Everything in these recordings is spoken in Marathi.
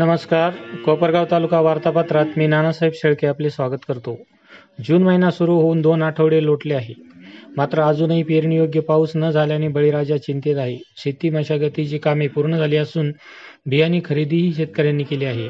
नमस्कार. कोपरगाव तालुका वार्तापत्रात मी नानासाहेब शेळके आपले स्वागत करतो. जून महिना सुरू होऊन दोन आठवडे लोटले आहे मात्र अजूनही पेरणीयोग्य पाऊस न झाल्याने बळीराजा चिंतेत आहे. शेती मशागतीची कामे पूर्ण झाली असून बियाणे खरेदीही शेतकऱ्यांनी केली आहे.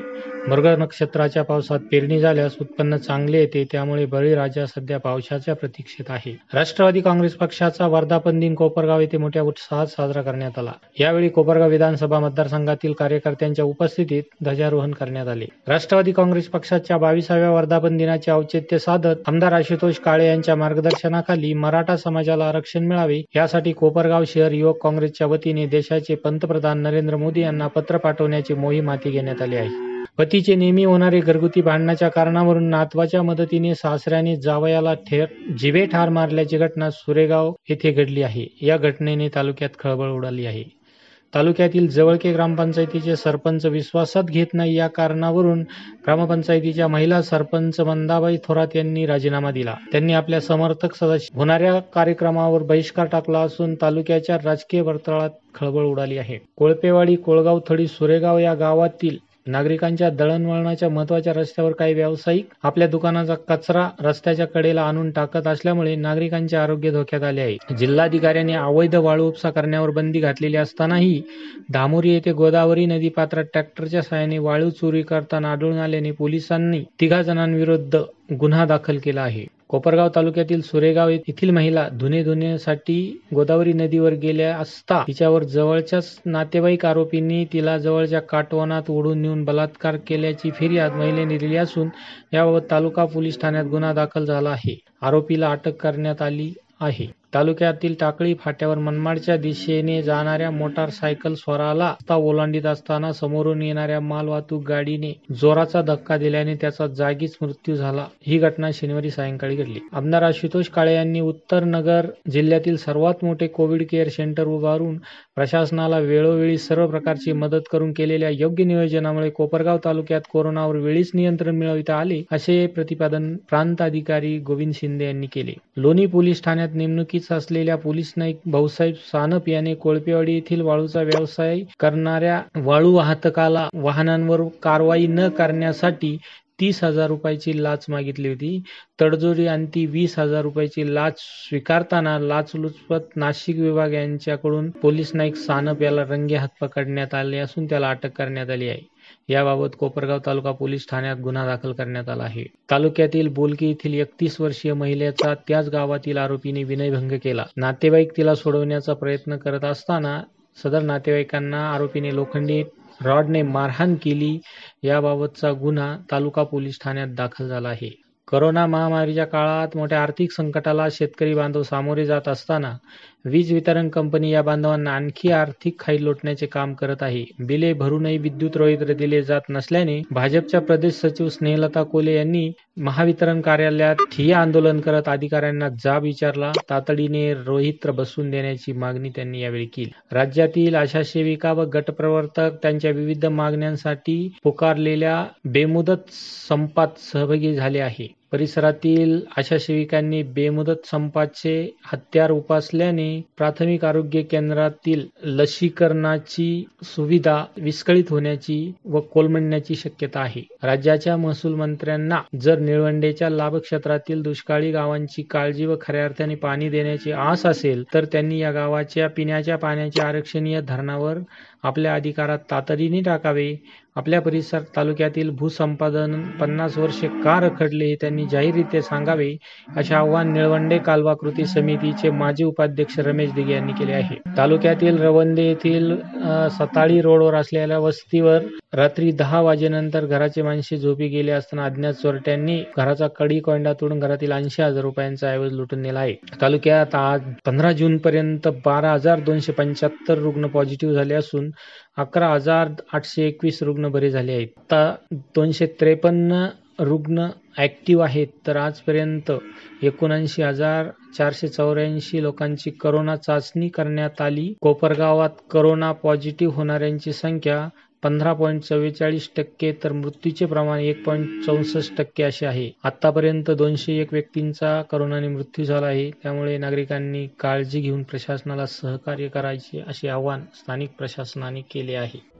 मृग नक्षत्राच्या पावसात पेरणी झाल्यास उत्पन्न चांगले येते त्यामुळे बळीराजा सध्या पावसाच्या प्रतीक्षेत आहे. राष्ट्रवादी काँग्रेस पक्षाचा वर्धापन दिन कोपरगाव येथे मोठ्या उत्साहात साजरा करण्यात आला. यावेळी कोपरगाव विधानसभा मतदारसंघातील कार्यकर्त्यांच्या उपस्थितीत ध्वजारोहण करण्यात आले. राष्ट्रवादी काँग्रेस पक्षाच्या बावीसाव्या वर्धापन दिनाचे औचित्य साधत आमदार आशुतोष काळे यांच्या मार्गदर्शनाखाली मराठा समाजाला आरक्षण मिळावे यासाठी कोपरगाव शहर युवक काँग्रेसच्या वतीने देशाचे पंतप्रधान नरेंद्र मोदी यांना पत्र पाठवण्याची मोहीम हाती घेण्यात आली आहे. पतीचे नेहमी होणारे घरगुती भांडणाच्या कारणावरून नातवाच्या मदतीने सासऱ्याने जावयाला ठेर जिवे ठार मारल्याची घटना सुरेगाव येथे घडली आहे. या घटनेने तालुक्यात खळबळ उडाली आहे. तालुक्यातील जवळके ग्रामपंचायतीचे सरपंच विश्वासात घेत नाही. या कारणावरून ग्रामपंचायतीच्या महिला सरपंच मंदाबाई थोरात यांनी राजीनामा दिला. त्यांनी आपल्या समर्थक सदस्य होणाऱ्या कार्यक्रमावर बहिष्कार टाकला असून तालुक्याच्या राजकीय वर्तुळात खळबळ उडाली आहे. कोळपेवाडी कोळगाव थडी सुरेगाव या गावातील नागरिकांच्या दळणवळणाच्या महत्त्वाच्या रस्त्यावर काही व्यावसायिक आपल्या दुकानाचा कचरा रस्त्याच्या कडेला आणून टाकत असल्यामुळे नागरिकांचे आरोग्य धोक्यात आले आहे. जिल्हाधिकाऱ्यांनी अवैध वाळू उपसा करण्यावर बंदी घातलेली असतानाही धामोरी येथे गोदावरी नदी पात्रात ट्रॅक्टरच्या साहाय्याने वाळू चोरी करताना आढळून आल्याने पोलिसांनी तिघा जणांविरुद्ध गुन्हा दाखल केला आहे. कोपरगाव तालुक्यातील सुरेगाव येथील महिला धुणे धुण्यासाठी गोदावरी नदीवर गेल्या असता तिच्यावर जवळच्याच नातेवाईक आरोपींनी तिला जवळच्या काटवनात ओढून नेऊन बलात्कार केल्याची फिर्याद महिलेने दिली असून याबाबत तालुका पोलीस ठाण्यात गुन्हा दाखल झाला आहे. आरोपीला अटक करण्यात आली आहे. तालुक्यातील टाकळी फाट्यावर मनमाडच्या दिशेने जाणाऱ्या मोटारसायकल स्वराला रस्ता ओलांडीत असताना समोरून येणाऱ्या मालवाहतूक गाडीने जोराचा धक्का दिल्याने त्याचा जागीच मृत्यू झाला. ही घटना शनिवारी सायंकाळी घडली. आमदार आशुतोष काळे यांनी उत्तर नगर जिल्ह्यातील सर्वात मोठे कोविड केअर सेंटर उभारून प्रशासनाला वेळोवेळी सर्व प्रकारची मदत करून केलेल्या योग्य नियोजनामुळे कोपरगाव तालुक्यात कोरोनावर वेळीच नियंत्रण मिळविता आले असे प्रतिपादन प्रांत अधिकारी गोविंद शिंदे यांनी केले. लोणी पोलीस ठाण्यात नेमणुकी नेमणुकीत असलेल्या पोलीस नाईक भाऊसाहेब सानप याने कोळपेवाडी येथील वाळूचा व्यवसाय करणाऱ्या वाळू वाहतकाला वाहनांवर कारवाई न करण्यासाठी तीस हजार रुपयाची लाच मागितली होती. तडजोडी अंती वीस हजार रुपयाची लाच स्वीकारताना लाचलुचपत नाशिक विभाग यांच्याकडून पोलीस नाईक सानप याला रंगे हात पकडण्यात आले असून त्याला अटक करण्यात आली आहे. याबाबत कोपरगाव तालुका पोलीस ठाण्यात गुन्हा दाखल करण्यात आला आहे. तालुक्यातील बोलकी येथील एकतीस वर्षीय महिलेचा त्याच गावातील आरोपीने विनयभंग केला. नातेवाईक तिला सोडवण्याचा प्रयत्न करत असताना सदर नातेवाईकांना आरोपीने लोखंडी रॉडने मारहाण केली. याबाबतचा गुन्हा तालुका पोलीस ठाण्यात दाखल झाला आहे. करोना महामारीच्या काळात मोठ्या आर्थिक संकटाला शेतकरी बांधव सामोरे जात असताना वीज वितरण कंपनी या बांधवांना आणखी आर्थिक खाई लोटण्याचे काम करत आहे. बिले भरूनही विद्युत रोहित्र दिले जात नसल्याने भाजपच्या प्रदेश सचिव स्नेहलता कोले यांनी महावितरण कार्यालयात ठिय्या आंदोलन करत अधिकाऱ्यांना जाब विचारला. तातडीने रोहित्र बसवून देण्याची मागणी त्यांनी यावेळी केली. राज्यातील आशा सेविका व गटप्रवर्तक त्यांच्या विविध मागण्यांसाठी पुकारलेल्या बेमुदत संपात सहभागी झाले आहे. परिसरातील आशा सेविकांनी बेमुदत संपाचे हत्यार उपासल्याने प्राथमिक आरोग्य केंद्रातील लसीकरणाची सुविधा विस्कळीत होण्याची व कोलमडण्याची शक्यता आहे. राज्याच्या महसूल मंत्र्यांना जर निळवंडेच्या लाभक्षेत्रातील दुष्काळी गावांची काळजी व खऱ्या अर्थाने पाणी देण्याची आस असेल तर त्यांनी या गावाच्या पिण्याच्या पाण्याच्या आरक्षणीय धरणावर आपल्या अधिकारात तातडीने टाकावे. आपल्या परिसर तालुक्यातील भूसंपादन पन्नास वर्षे का रखडले हे त्यांनी जाहीररित्या सांगावे असे आव्हान निळवंडे कालवा कृती समितीचे माजी उपाध्यक्ष रमेश दिघे यांनी केले आहे. तालुक्यातील रवंदे येथील सताळी रोडवर असलेल्या वस्तीवर रात्री दहा वाजेनंतर घराचे माणसे झोपी गेले असताना अज्ञात चोरट्यांनी घराचा कडी कोंडा तोडून घरातील ऐंशी हजार रुपयांचा ऐवज लुटून नेला आहे. तालुक्यात आज पंधरा जून पर्यंत बारा हजार दोनशे पंच्याहत्तर रुग्ण पॉझिटिव्ह झाले असून अकरा हजार आठशे एकवीस रुग्ण बरे झाले आहेत. आता दोनशे त्रेपन्न रुग्ण ॲक्टिव्ह आहेत तर आजपर्यंत एकोणऐंशी हजार चारशे चौऱ्याऐंशी लोकांची करोना चाचणी करण्यात आली. कोपरगावात करोना पॉझिटिव्ह होणाऱ्यांची संख्या पंधरा पॉईंट चव्वेचाळीस टक्के तर मृत्यूचे प्रमाण एक पॉईंट चौसष्ट टक्के असे आहे. आतापर्यंत दोनशे एक व्यक्तींचा करोनाने मृत्यू झाला आहे. त्यामुळे नागरिकांनी काळजी घेऊन प्रशासनाला सहकार्य करायचे असे आवाहन स्थानिक प्रशासनाने केले आहे.